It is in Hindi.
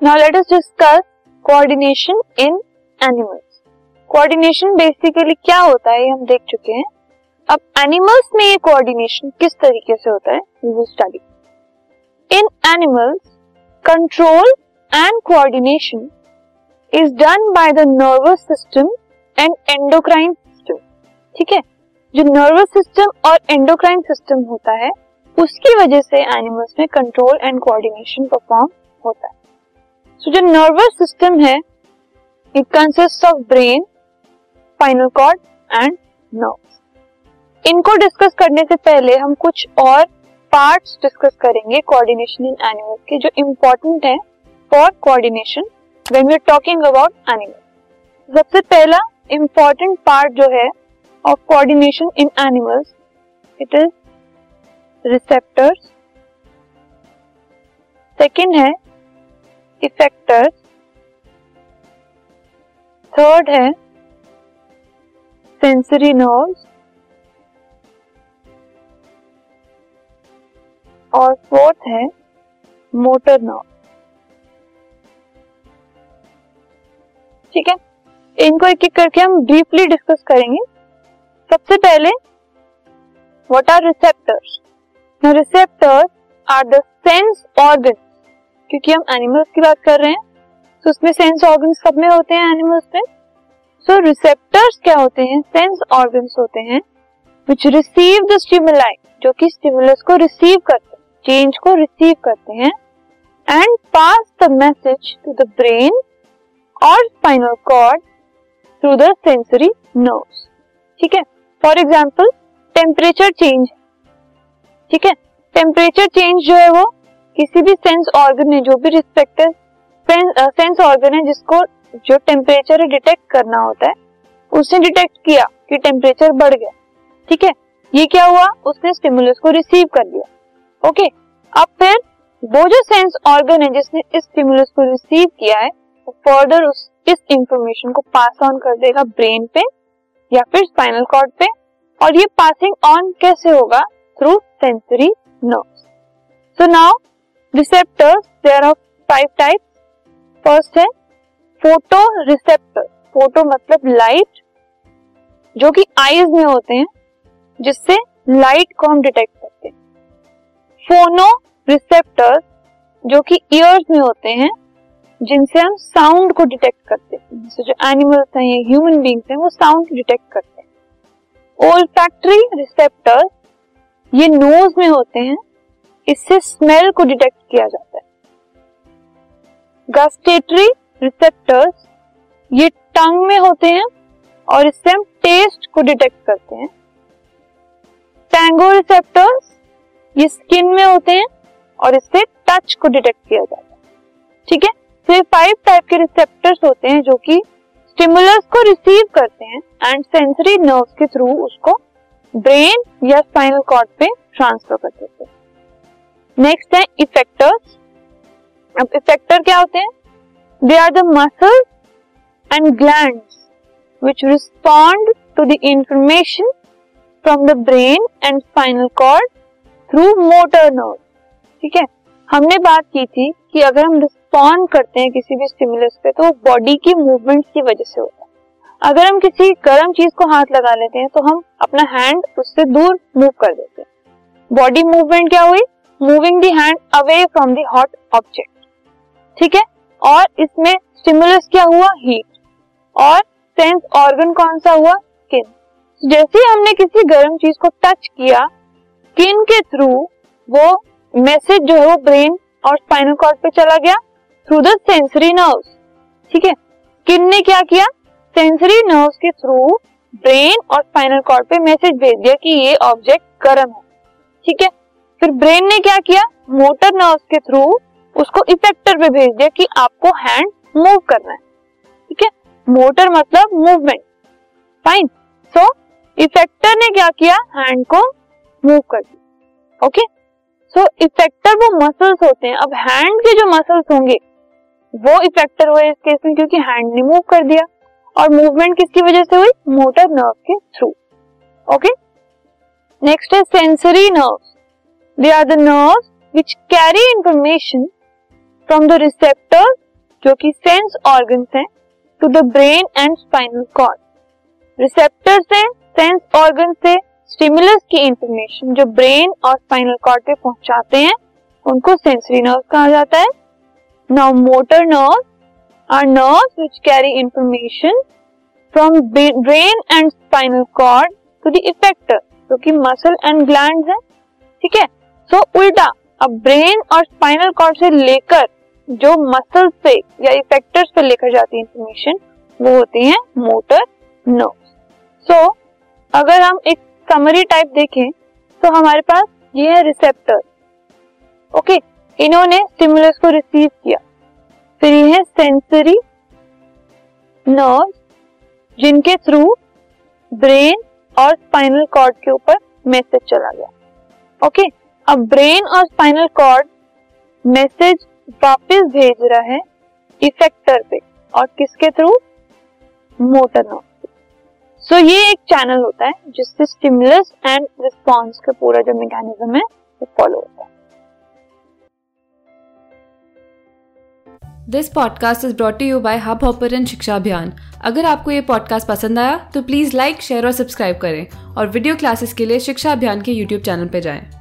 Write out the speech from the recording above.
Now let us discuss coordination in animals coordination basically क्या होता है, ये हम देख चुके हैं। अब एनिमल्स में ये कोऑर्डिनेशन किस तरीके से होता है we study in animals control and coordination is done by the nervous system and endocrine system ठीक है? जो नर्वस सिस्टम और एंडोक्राइन सिस्टम होता है, उसकी वजह से एनिमल्स में कंट्रोल एंड कोऑर्डिनेशन परफॉर्म होता है। सो जो नर्वस सिस्टम है it consist of brain spinal cord and nerve इनको डिस्कस करने से पहले हम कुछ और पार्ट्स डिस्कस करेंगे कोऑर्डिनेशन इन एनिमल्स के जो इंपॉर्टेंट है for coordination when we are talking about animals सबसे पहला इंपॉर्टेंट पार्ट जो है of coordination in animals it is receptors second है इफेक्टर्स थर्ड है सेंसरी नर्व्स और फोर्थ है मोटर नर्व ठीक है? इनको एक एक करके हम डीपली डिस्कस करेंगे। सबसे पहले what are receptors receptors are the sense organ क्योंकि हम एनिमल्स की बात कर रहे हैं तो उसमें सेंस ऑर्गन सब में होते हैं एनिमल्स में? सो रिसेप्टर्स क्या होते हैं? सेंस ऑर्गन्स होते हैं विच रिसीव द स्टिमुलाई जो कि स्टिमुलस को रिसीव करते हैं चेंज को रिसीव करते हैं and pass the message to the brain और spinal cord through the sensory nerves ठीक है? फॉर एग्ज़ाम्पल टेम्परेचर चेंज ठीक है? टेम्परेचर चेंज जो है वो किसी भी सेंस ऑर्गन ने जो भी रिस्पेक्टिव सेंस ऑर्गन है, जिसको जो टेम्परेचर डिटेक्ट करना होता है, उसने डिटेक्ट किया कि टेम्परेचर बढ़ गया। ठीक है? ये क्या हुआ? उसने स्टिमुलस को रिसीव कर लिया। ओके अब फिर वो जो सेंस ऑर्गन है, जिसने इस स्टिमुलस को रिसीव किया है, वो फर्दर उस, इस इंफॉर्मेशन को पास ऑन कर देगा ब्रेन पे या फिर स्पाइनल कॉर्ड पे। और ये पासिंग ऑन कैसे होगा? Through sensory nerves so now receptors there are five types first है फ़ोटो रिसेप्टर फ़ोटो मतलब लाइट जो कि आईज में होते हैं, जिससे लाइट को हम डिटेक्ट करते हैं। फोनो रिसेप्टर्स जो कि ईयर्स में होते हैं, जिनसे हम साउंड को डिटेक्ट करते हैं। जो एनिमल्स हैं, या ह्यूमन बींग्स हैं, वो साउंड डिटेक्ट करते हैं। ओल्ड फैक्ट्री रिसेप्टर ये नोज़ में होते हैं इससे स्मेल को डिटेक्ट किया जाता है। गस्टेटरी रिसेप्टर्स ये टंग में होते हैं और इससे हम टेस्ट को डिटेक्ट करते हैं। टैंगो रिसेप्टर्स ये स्किन में होते हैं और इससे टच को डिटेक्ट किया जाता है। ठीक है? तो ये फाइव टाइप के रिसेप्टर्स होते हैं जो कि स्टिमुलस को रिसीव करते हैं एंड सेंसरी नर्व्स के थ्रू उसको ब्रेन या स्पाइनल कॉर्ड पे ट्रांसफ़र कर देते हैं। नेक्स्ट है इफेक्टर्स अब इफेक्टर क्या होते हैं? They are the muscle and gland which respond to the information from the brain and spinal cord through motor nerve ठीक है? हमने बात की थी कि अगर हम रिस्पॉन्ड करते हैं किसी भी स्टिमुलस पे तो बॉडी की मूवमेंट की वजह से होता है। अगर हम किसी गर्म चीज़ को हाथ लगा लेते हैं तो हम अपना हैंड उससे दूर मूव कर देते हैं। बॉडी मूवमेंट क्या हुई? Moving the hand away from the hot object ठीक है? और इसमें स्टिमुलस क्या हुआ? हीट और सेंस ऑर्गन कौन सा हुआ? स्किन जैसे हमने किसी गर्म चीज़ को टच किया स्किन के थ्रू वो मैसेज जो है वो ब्रेन और स्पाइनल कॉर्ड पे चला गया थ्रू द सेंसरी नर्व्स ठीक है? स्किन ने क्या किया? सेंसरी नर्व्स के थ्रू ब्रेन और स्पाइनल कॉर्ड पे मैसेज भेज दिया कि ये ऑब्जेक्ट गर्म है. ठीक है? फिर ब्रेन ने क्या किया? मोटर नर्व्स के थ्रू उसको इफेक्टर पे भेज दिया कि आपको हैंड मूव करना है। ठीक है? मोटर मतलब मूवमेंट फाइन सो इफेक्टर ने क्या किया? हैंड को मूव कर दिया। ओके सो इफेक्टर वो मसल्स होते हैं। अब हैंड के जो मसल्स होंगे, वो इफेक्टर हुए इस केस में क्योंकि हैंड ने मूव कर दिया। और मूवमेंट किसकी वजह से हुई? मोटर नर्व के थ्रू ओके नेक्स्ट है sensory nerves they are the nerves which carry information from the receptors जो कि सेंस ऑर्गन्स हैं to the brain and spinal cord receptor से सेंस ऑर्गन से स्टिमुलस की इंफॉर्मेशन जो ब्रेन और स्पाइनल कॉर्ड पे पहुंचाते हैं, उनको सेंसरी नर्व कहा जाता है. Now motor nerve are nerves which carry information from brain and spinal cord to the effector जो कि मसल एंड ग्लैंड है. ठीक है? सो so, उल्टा अब ब्रेन और स्पाइनल कॉर्ड से लेकर जो मसल से या इफेक्टर्स पे लेकर जाती है इंफॉर्मेशन वो होती है मोटर नर्व सो अगर हम एक समरी टाइप देखें तो हमारे पास ये है रिसेप्टर ओके okay, इन्होंने स्टिमुलस को रिसीव किया। फिर ये है सेंसरी नर्व जिनके थ्रू ब्रेन और स्पाइनल कॉर्ड के ऊपर मैसेज चला गया। ओके okay, अब ब्रेन और स्पाइनल कॉर्ड मैसेज वापस भेज रहा है इफेक्टर पे और किसके थ्रू? मोटर नर्व सो ये एक चैनल होता है जिससे स्टिमुलस एंड रिस्पॉन्स का पूरा जो मैकेनिज्म है, वो फॉलो होता है। This podcast is brought you by Hubhopper शिक्षा अभियान अगर आपको ये पॉडकास्ट पसंद आया तो प्लीज़ लाइक शेयर और सब्सक्राइब करें और वीडियो क्लासेस के लिए शिक्षा अभियान के यूट्यूब चैनल पर जाएँ।